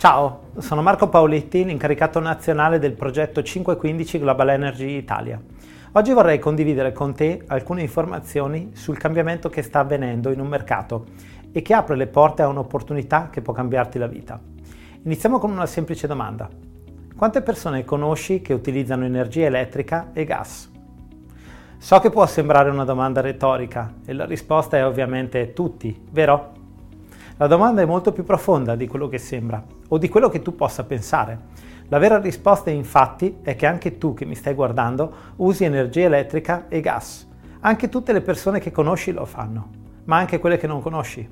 Ciao, sono Marco Paoletti, l'incaricato nazionale del progetto 515 Global Energy Italia. Oggi vorrei condividere con te alcune informazioni sul cambiamento che sta avvenendo in un mercato e che apre le porte a un'opportunità che può cambiarti la vita. Iniziamo con una semplice domanda. Quante persone conosci che utilizzano energia elettrica e gas? So che può sembrare una domanda retorica e la risposta è ovviamente tutti, vero? La domanda è molto più profonda di quello che sembra o di quello che tu possa pensare. La vera risposta infatti è che anche tu che mi stai guardando usi energia elettrica e gas. Anche tutte le persone che conosci lo fanno, ma anche quelle che non conosci.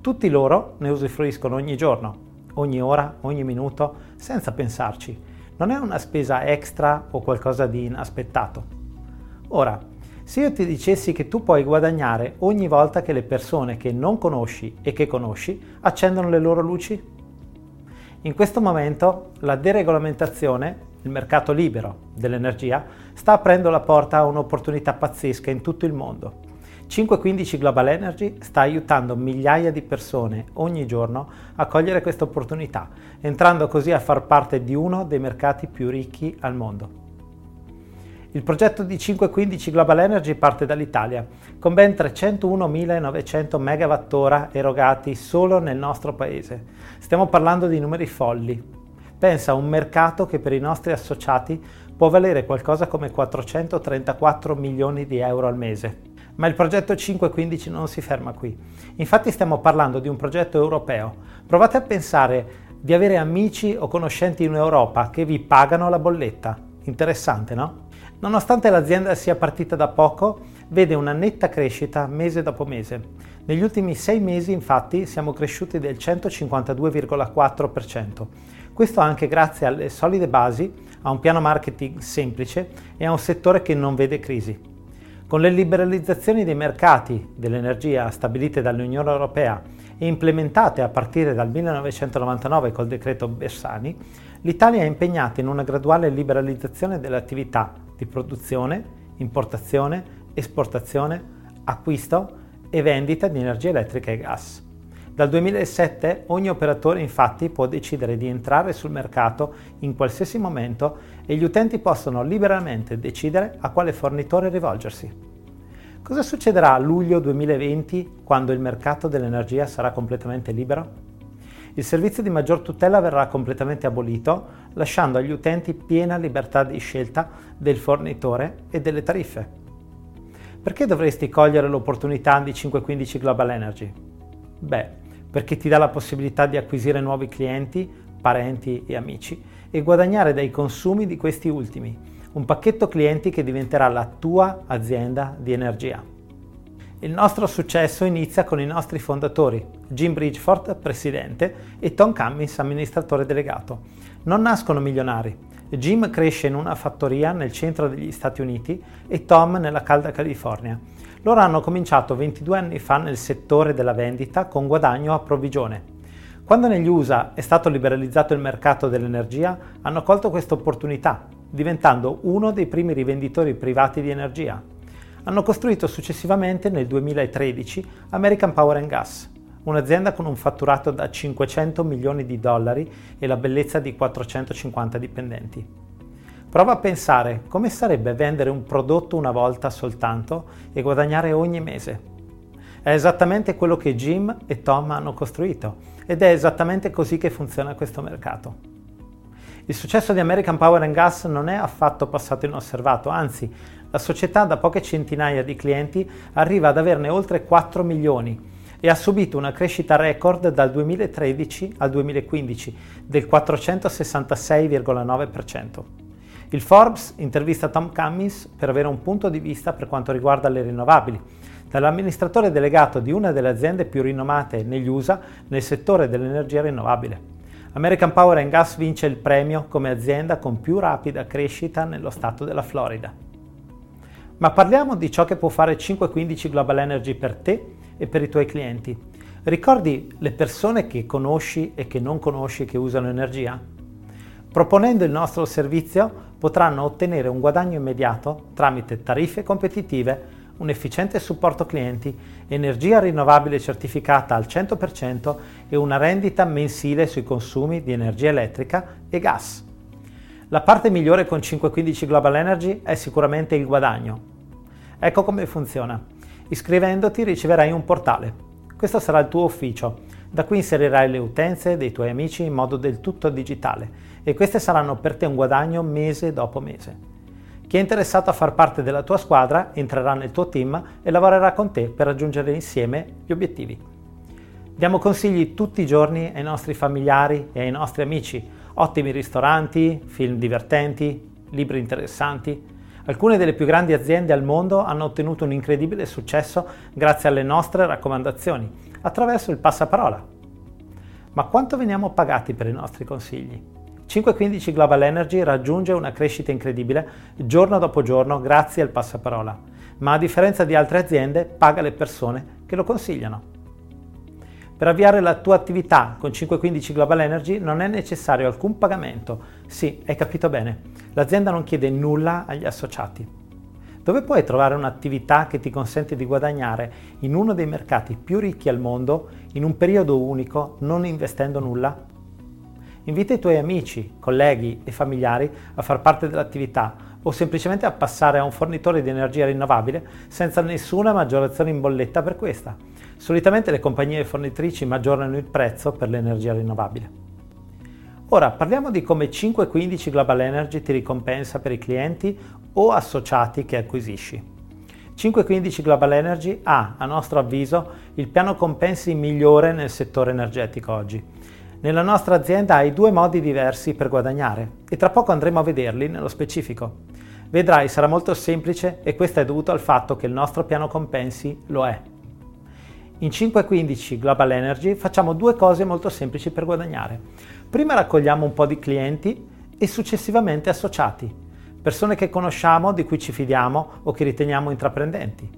Tutti loro ne usufruiscono ogni giorno, ogni ora, ogni minuto, senza pensarci. Non è una spesa extra o qualcosa di inaspettato. Ora, se io ti dicessi che tu puoi guadagnare ogni volta che le persone che non conosci e che conosci accendono le loro luci? In questo momento la deregolamentazione, il mercato libero dell'energia, sta aprendo la porta a un'opportunità pazzesca in tutto il mondo. 515 Global Energy sta aiutando migliaia di persone ogni giorno a cogliere questa opportunità, entrando così a far parte di uno dei mercati più ricchi al mondo. Il progetto di 515 Global Energy parte dall'Italia, con ben 301.900 MWh erogati solo nel nostro paese. Stiamo parlando di numeri folli. Pensa a un mercato che per i nostri associati può valere qualcosa come 434 milioni di euro al mese. Ma il progetto 515 non si ferma qui. Infatti stiamo parlando di un progetto europeo. Provate a pensare di avere amici o conoscenti in Europa che vi pagano la bolletta. Interessante, no? Nonostante l'azienda sia partita da poco, vede una netta crescita mese dopo mese. Negli ultimi sei mesi infatti siamo cresciuti del 152,4%. Questo anche grazie alle solide basi, a un piano marketing semplice e a un settore che non vede crisi. Con le liberalizzazioni dei mercati dell'energia stabilite dall'Unione Europea e implementate a partire dal 1999 col decreto Bersani, l'Italia è impegnata in una graduale liberalizzazione delle attività di produzione, importazione, esportazione, acquisto e vendita di energia elettrica e gas. Dal 2007 ogni operatore infatti può decidere di entrare sul mercato in qualsiasi momento e gli utenti possono liberamente decidere a quale fornitore rivolgersi. Cosa succederà a luglio 2020 quando il mercato dell'energia sarà completamente libero? Il servizio di maggior tutela verrà completamente abolito, lasciando agli utenti piena libertà di scelta del fornitore e delle tariffe. Perché dovresti cogliere l'opportunità di 515 Global Energy? Beh, perché ti dà la possibilità di acquisire nuovi clienti, parenti e amici e guadagnare dai consumi di questi ultimi, un pacchetto clienti che diventerà la tua azienda di energia. Il nostro successo inizia con i nostri fondatori, Jim Bridgeford, presidente, e Tom Cummins, amministratore delegato. Non nascono milionari. Jim cresce in una fattoria nel centro degli Stati Uniti e Tom nella calda California. Loro hanno cominciato 22 anni fa nel settore della vendita con guadagno a provvigione. Quando negli USA è stato liberalizzato il mercato dell'energia, hanno colto questa opportunità, diventando uno dei primi rivenditori privati di energia hanno costruito successivamente nel 2013 American Power Gas, un'azienda con un fatturato da 500 milioni di dollari e la bellezza di 450 dipendenti. Prova a pensare come sarebbe vendere un prodotto una volta soltanto e guadagnare ogni mese. È esattamente quello che Jim e Tom hanno costruito ed è esattamente così che funziona questo mercato. Il successo di American Power Gas non è affatto passato inosservato, anzi la società da poche centinaia di clienti arriva ad averne oltre 4 milioni e ha subito una crescita record dal 2013 al 2015 del 466,9%. Il Forbes intervista Tom Cummins per avere un punto di vista per quanto riguarda le rinnovabili, dall'amministratore delegato di una delle aziende più rinomate negli USA nel settore dell'energia rinnovabile. American Power Gas vince il premio come azienda con più rapida crescita nello stato della Florida. Ma parliamo di ciò che può fare 515 Global Energy per te e per i tuoi clienti. Ricordi le persone che conosci e che non conosci che usano energia? Proponendo il nostro servizio potranno ottenere un guadagno immediato tramite tariffe competitive, un efficiente supporto clienti, energia rinnovabile certificata al 100% e una rendita mensile sui consumi di energia elettrica e gas. La parte migliore con 515 Global Energy è sicuramente il guadagno. Ecco come funziona. Iscrivendoti riceverai un portale. Questo sarà il tuo ufficio, da cui inserirai le utenze dei tuoi amici in modo del tutto digitale e queste saranno per te un guadagno mese dopo mese. Chi è interessato a far parte della tua squadra entrerà nel tuo team e lavorerà con te per raggiungere insieme gli obiettivi. Diamo consigli tutti i giorni ai nostri familiari e ai nostri amici, ottimi ristoranti, film divertenti, libri interessanti. Alcune delle più grandi aziende al mondo hanno ottenuto un incredibile successo grazie alle nostre raccomandazioni, attraverso il passaparola. Ma quanto veniamo pagati per i nostri consigli? 515 Global Energy raggiunge una crescita incredibile giorno dopo giorno grazie al passaparola, ma a differenza di altre aziende paga le persone che lo consigliano. Per avviare la tua attività con 515 Global Energy non è necessario alcun pagamento. Sì, hai capito bene, l'azienda non chiede nulla agli associati. Dove puoi trovare un'attività che ti consente di guadagnare in uno dei mercati più ricchi al mondo in un periodo unico non investendo nulla? Invita i tuoi amici, colleghi e familiari a far parte dell'attività o semplicemente a passare a un fornitore di energia rinnovabile senza nessuna maggiorazione in bolletta per questa Solitamente le compagnie fornitrici maggiorano il prezzo per l'energia rinnovabile. Ora parliamo di come 515 Global Energy ti ricompensa per i clienti o associati che acquisisci. 515 Global Energy ha, a nostro avviso, il piano compensi migliore nel settore energetico oggi. Nella nostra azienda hai due modi diversi per guadagnare e tra poco andremo a vederli nello specifico. Vedrai sarà molto semplice e questo è dovuto al fatto che il nostro piano compensi lo è. In 515 Global Energy facciamo due cose molto semplici per guadagnare. Prima raccogliamo un po' di clienti e successivamente associati, persone che conosciamo, di cui ci fidiamo o che riteniamo intraprendenti.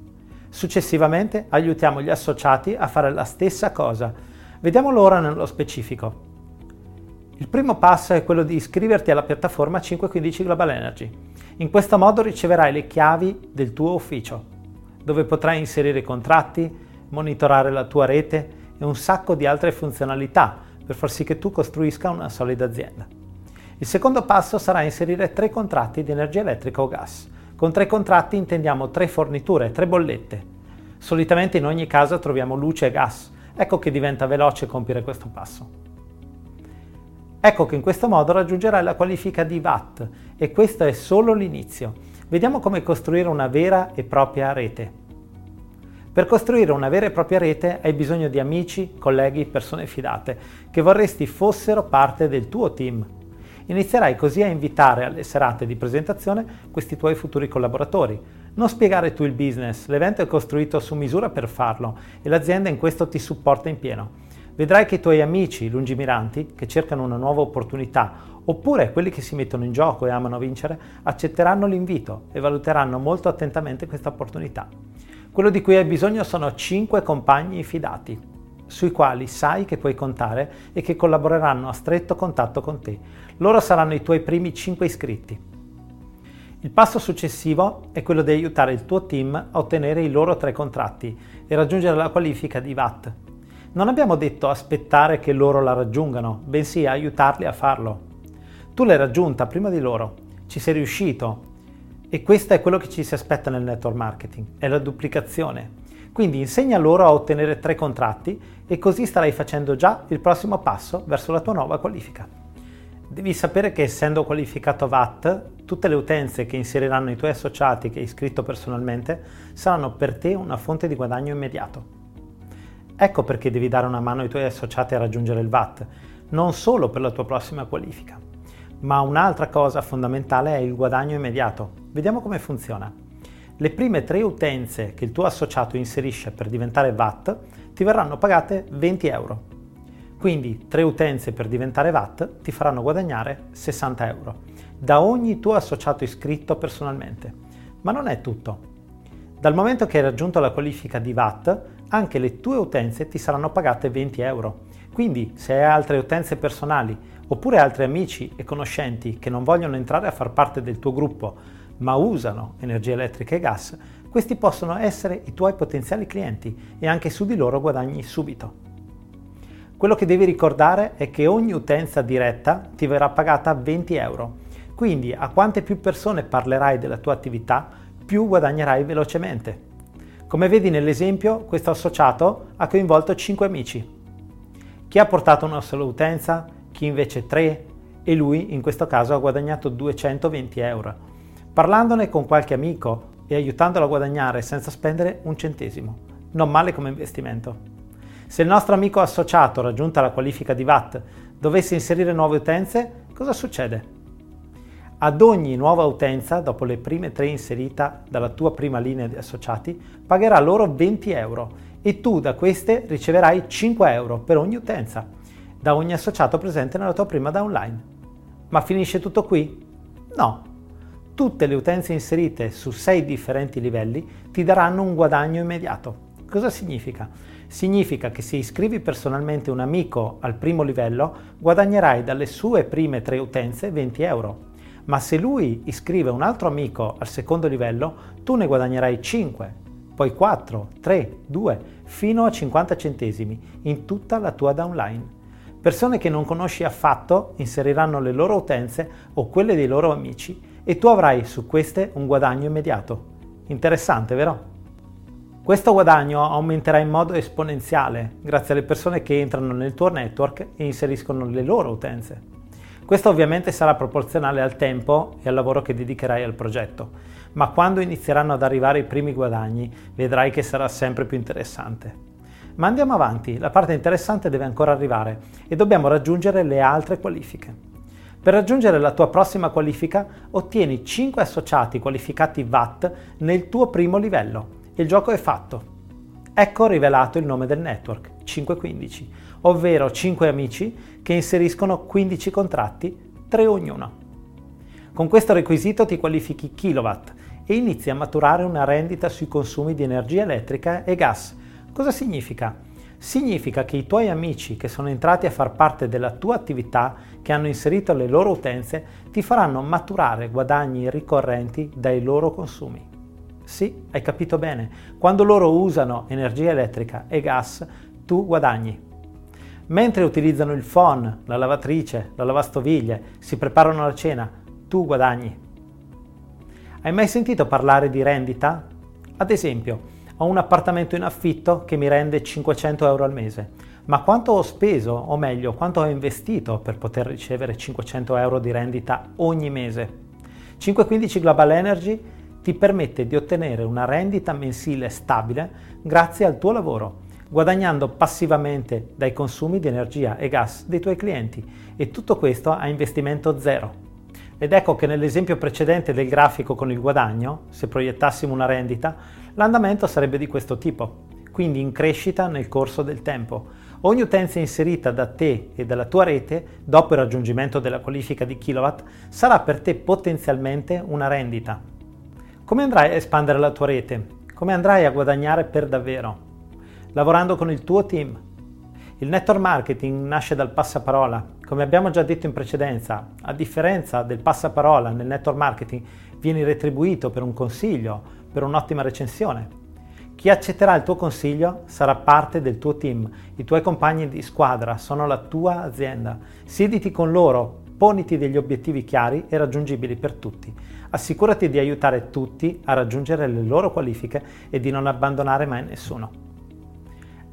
Successivamente aiutiamo gli associati a fare la stessa cosa. Vediamolo ora nello specifico. Il primo passo è quello di iscriverti alla piattaforma 515 Global Energy. In questo modo riceverai le chiavi del tuo ufficio, dove potrai inserire contratti, monitorare la tua rete e un sacco di altre funzionalità per far sì che tu costruisca una solida azienda. Il secondo passo sarà inserire tre contratti di energia elettrica o gas. Con tre contratti intendiamo tre forniture, tre bollette. Solitamente in ogni casa troviamo luce e gas. Ecco che diventa veloce compiere questo passo. Ecco che in questo modo raggiungerai la qualifica di VAT e questo è solo l'inizio. Vediamo come costruire una vera e propria rete. Per costruire una vera e propria rete hai bisogno di amici, colleghi, persone fidate, che vorresti fossero parte del tuo team. Inizierai così a invitare alle serate di presentazione questi tuoi futuri collaboratori. Non spiegare tu il business, l'evento è costruito su misura per farlo e l'azienda in questo ti supporta in pieno. Vedrai che i tuoi amici lungimiranti, che cercano una nuova opportunità, oppure quelli che si mettono in gioco e amano vincere, accetteranno l'invito e valuteranno molto attentamente questa opportunità. Quello di cui hai bisogno sono 5 compagni fidati, sui quali sai che puoi contare e che collaboreranno a stretto contatto con te. Loro saranno i tuoi primi 5 iscritti. Il passo successivo è quello di aiutare il tuo team a ottenere i loro tre contratti e raggiungere la qualifica di VAT. Non abbiamo detto aspettare che loro la raggiungano, bensì aiutarli a farlo. Tu l'hai raggiunta prima di loro, ci sei riuscito e questo è quello che ci si aspetta nel network marketing, è la duplicazione. Quindi insegna loro a ottenere tre contratti e così starai facendo già il prossimo passo verso la tua nuova qualifica. Devi sapere che essendo qualificato VAT, tutte le utenze che inseriranno i tuoi associati che hai iscritto personalmente saranno per te una fonte di guadagno immediato. Ecco perché devi dare una mano ai tuoi associati a raggiungere il VAT, non solo per la tua prossima qualifica. Ma un'altra cosa fondamentale è il guadagno immediato. Vediamo come funziona. Le prime tre utenze che il tuo associato inserisce per diventare VAT ti verranno pagate 20 euro. Quindi tre utenze per diventare VAT ti faranno guadagnare 60 euro da ogni tuo associato iscritto personalmente. Ma non è tutto. Dal momento che hai raggiunto la qualifica di VAT, anche le tue utenze ti saranno pagate 20 euro. Quindi se hai altre utenze personali oppure altri amici e conoscenti che non vogliono entrare a far parte del tuo gruppo ma usano energia elettrica e gas, questi possono essere i tuoi potenziali clienti e anche su di loro guadagni subito. Quello che devi ricordare è che ogni utenza diretta ti verrà pagata 20 euro, quindi a quante più persone parlerai della tua attività, più guadagnerai velocemente. Come vedi nell'esempio, questo associato ha coinvolto 5 amici. Chi ha portato una sola utenza, chi invece 3 e lui in questo caso ha guadagnato 220 euro. Parlandone con qualche amico e aiutandolo a guadagnare senza spendere un centesimo. Non male come investimento. Se il nostro amico associato, raggiunta la qualifica di VAT, dovesse inserire nuove utenze, cosa succede? Ad ogni nuova utenza, dopo le prime tre inserite dalla tua prima linea di associati, pagherà loro 20 euro e tu da queste riceverai 5 euro per ogni utenza, da ogni associato presente nella tua prima downline. Ma finisce tutto qui? No, tutte le utenze inserite su sei differenti livelli ti daranno un guadagno immediato. Cosa significa? Significa che se iscrivi personalmente un amico al primo livello, guadagnerai dalle sue prime tre utenze 20 euro. Ma se lui iscrive un altro amico al secondo livello, tu ne guadagnerai 5, poi 4, 3, 2, fino a 50 centesimi in tutta la tua downline. Persone che non conosci affatto inseriranno le loro utenze o quelle dei loro amici e tu avrai su queste un guadagno immediato. Interessante, vero? Questo guadagno aumenterà in modo esponenziale grazie alle persone che entrano nel tuo network e inseriscono le loro utenze. Questo ovviamente sarà proporzionale al tempo e al lavoro che dedicherai al progetto, ma quando inizieranno ad arrivare i primi guadagni vedrai che sarà sempre più interessante. Ma andiamo avanti, la parte interessante deve ancora arrivare e dobbiamo raggiungere le altre qualifiche. Per raggiungere la tua prossima qualifica ottieni 5 associati qualificati VAT nel tuo primo livello. Il gioco è fatto. Ecco rivelato il nome del network, 515, ovvero 5 amici che inseriscono 15 contratti, 3 ognuno. Con questo requisito ti qualifichi kilowatt e inizi a maturare una rendita sui consumi di energia elettrica e gas. Cosa significa? Significa che i tuoi amici che sono entrati a far parte della tua attività, che hanno inserito le loro utenze, ti faranno maturare guadagni ricorrenti dai loro consumi. Sì, hai capito bene, quando loro usano energia elettrica e gas, tu guadagni. Mentre utilizzano il phone, la lavatrice, la lavastoviglie, si preparano la cena, tu guadagni. Hai mai sentito parlare di rendita? Ad esempio, ho un appartamento in affitto che mi rende 500 euro al mese. Ma quanto ho speso, o meglio, quanto ho investito per poter ricevere 500 euro di rendita ogni mese? 515 Global Energy ti permette di ottenere una rendita mensile stabile grazie al tuo lavoro, guadagnando passivamente dai consumi di energia e gas dei tuoi clienti e tutto questo a investimento zero. Ed ecco che nell'esempio precedente del grafico con il guadagno, se proiettassimo una rendita, l'andamento sarebbe di questo tipo, quindi in crescita nel corso del tempo. Ogni utenza inserita da te e dalla tua rete, dopo il raggiungimento della qualifica di kilowatt, sarà per te potenzialmente una rendita. Come andrai a espandere la tua rete? Come andrai a guadagnare per davvero? Lavorando con il tuo team, il network marketing nasce dal passaparola. Come abbiamo già detto in precedenza, a differenza del passaparola nel network marketing, vieni retribuito per un consiglio, per un'ottima recensione. Chi accetterà il tuo consiglio sarà parte del tuo team, i tuoi compagni di squadra sono la tua azienda. Siediti con loro, poniti degli obiettivi chiari e raggiungibili per tutti. Assicurati di aiutare tutti a raggiungere le loro qualifiche e di non abbandonare mai nessuno.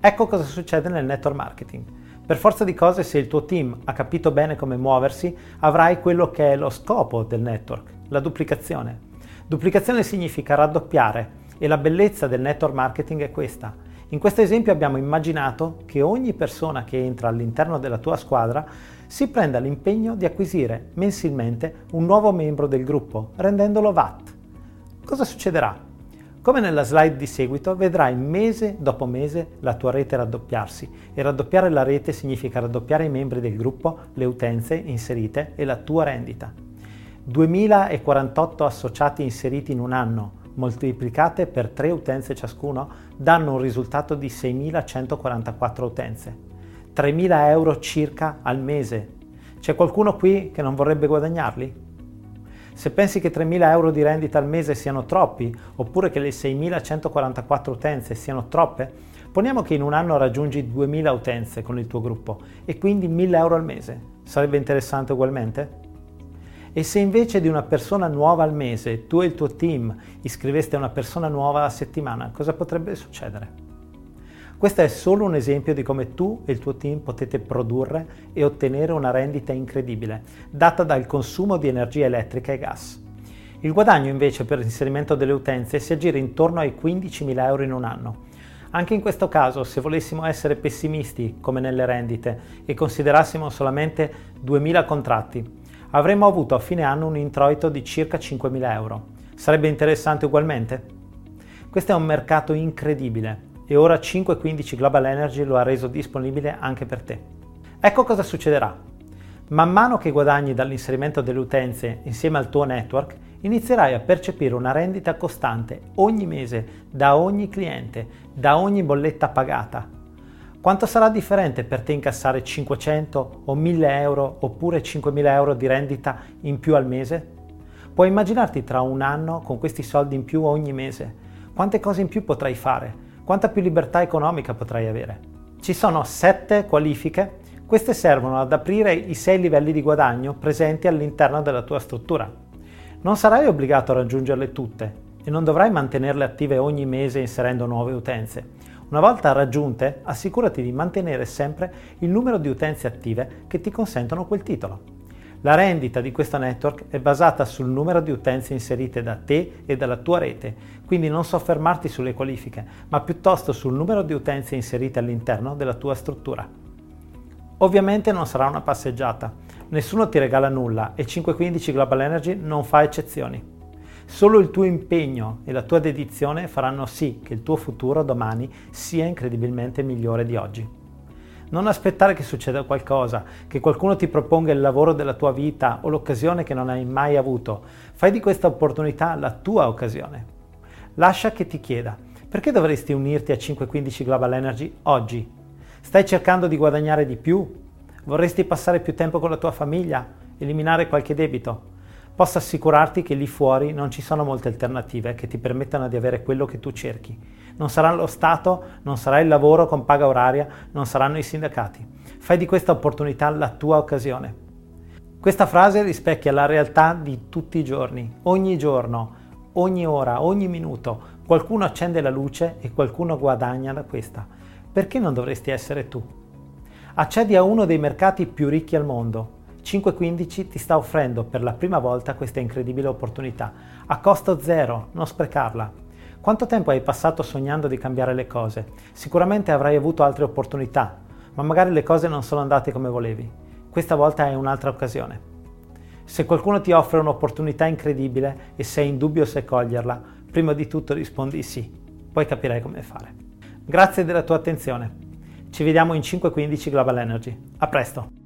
Ecco cosa succede nel network marketing. Per forza di cose, se il tuo team ha capito bene come muoversi, avrai quello che è lo scopo del network, la duplicazione. Duplicazione significa raddoppiare e la bellezza del network marketing è questa. In questo esempio abbiamo immaginato che ogni persona che entra all'interno della tua squadra si prenda l'impegno di acquisire mensilmente un nuovo membro del gruppo, rendendolo VAT. Cosa succederà? Come nella slide di seguito vedrai mese dopo mese la tua rete raddoppiarsi e raddoppiare la rete significa raddoppiare i membri del gruppo, le utenze inserite e la tua rendita. 2048 associati inseriti in un anno moltiplicate per 3 utenze ciascuno danno un risultato di 6144 utenze. 3000 euro circa al mese. C'è qualcuno qui che non vorrebbe guadagnarli? Se pensi che 3.000 euro di rendita al mese siano troppi, oppure che le 6.144 utenze siano troppe, poniamo che in un anno raggiungi 2.000 utenze con il tuo gruppo e quindi 1.000 euro al mese. Sarebbe interessante ugualmente? E se invece di una persona nuova al mese tu e il tuo team iscriveste una persona nuova a settimana, cosa potrebbe succedere? Questo è solo un esempio di come tu e il tuo team potete produrre e ottenere una rendita incredibile, data dal consumo di energia elettrica e gas. Il guadagno invece per l'inserimento delle utenze si aggira intorno ai 15.000 euro in un anno. Anche in questo caso, se volessimo essere pessimisti come nelle rendite e considerassimo solamente 2.000 contratti, avremmo avuto a fine anno un introito di circa 5.000 euro. Sarebbe interessante ugualmente? Questo è un mercato incredibile e ora 515 Global Energy lo ha reso disponibile anche per te. Ecco cosa succederà. Man mano che guadagni dall'inserimento delle utenze insieme al tuo network, inizierai a percepire una rendita costante ogni mese da ogni cliente, da ogni bolletta pagata. Quanto sarà differente per te incassare 500 o 1000 euro oppure 5000 euro di rendita in più al mese? Puoi immaginarti tra un anno con questi soldi in più ogni mese? Quante cose in più potrai fare? Quanta più libertà economica potrai avere. Ci sono sette qualifiche, queste servono ad aprire i sei livelli di guadagno presenti all'interno della tua struttura. Non sarai obbligato a raggiungerle tutte e non dovrai mantenerle attive ogni mese inserendo nuove utenze. Una volta raggiunte, assicurati di mantenere sempre il numero di utenze attive che ti consentono quel titolo. La rendita di questo network è basata sul numero di utenze inserite da te e dalla tua rete, quindi non soffermarti sulle qualifiche, ma piuttosto sul numero di utenze inserite all'interno della tua struttura. Ovviamente non sarà una passeggiata, nessuno ti regala nulla e 515 Global Energy non fa eccezioni. Solo il tuo impegno e la tua dedizione faranno sì che il tuo futuro domani sia incredibilmente migliore di oggi. Non aspettare che succeda qualcosa, che qualcuno ti proponga il lavoro della tua vita o l'occasione che non hai mai avuto. Fai di questa opportunità la tua occasione. Lascia che ti chieda, perché dovresti unirti a 515 Global Energy oggi? Stai cercando di guadagnare di più? Vorresti passare più tempo con la tua famiglia? Eliminare qualche debito? Posso assicurarti che lì fuori non ci sono molte alternative che ti permettano di avere quello che tu cerchi. Non sarà lo Stato, non sarà il lavoro con paga oraria, non saranno i sindacati. Fai di questa opportunità la tua occasione. Questa frase rispecchia la realtà di tutti i giorni. Ogni giorno, ogni ora, ogni minuto, qualcuno accende la luce e qualcuno guadagna da questa. Perché non dovresti essere tu? Accedi a uno dei mercati più ricchi al mondo, 515 ti sta offrendo per la prima volta questa incredibile opportunità, a costo zero, non sprecarla. Quanto tempo hai passato sognando di cambiare le cose? Sicuramente avrai avuto altre opportunità, ma magari le cose non sono andate come volevi. Questa volta è un'altra occasione. Se qualcuno ti offre un'opportunità incredibile e sei in dubbio se coglierla, prima di tutto rispondi sì, poi capirai come fare. Grazie della tua attenzione. Ci vediamo in 515 Global Energy. A presto!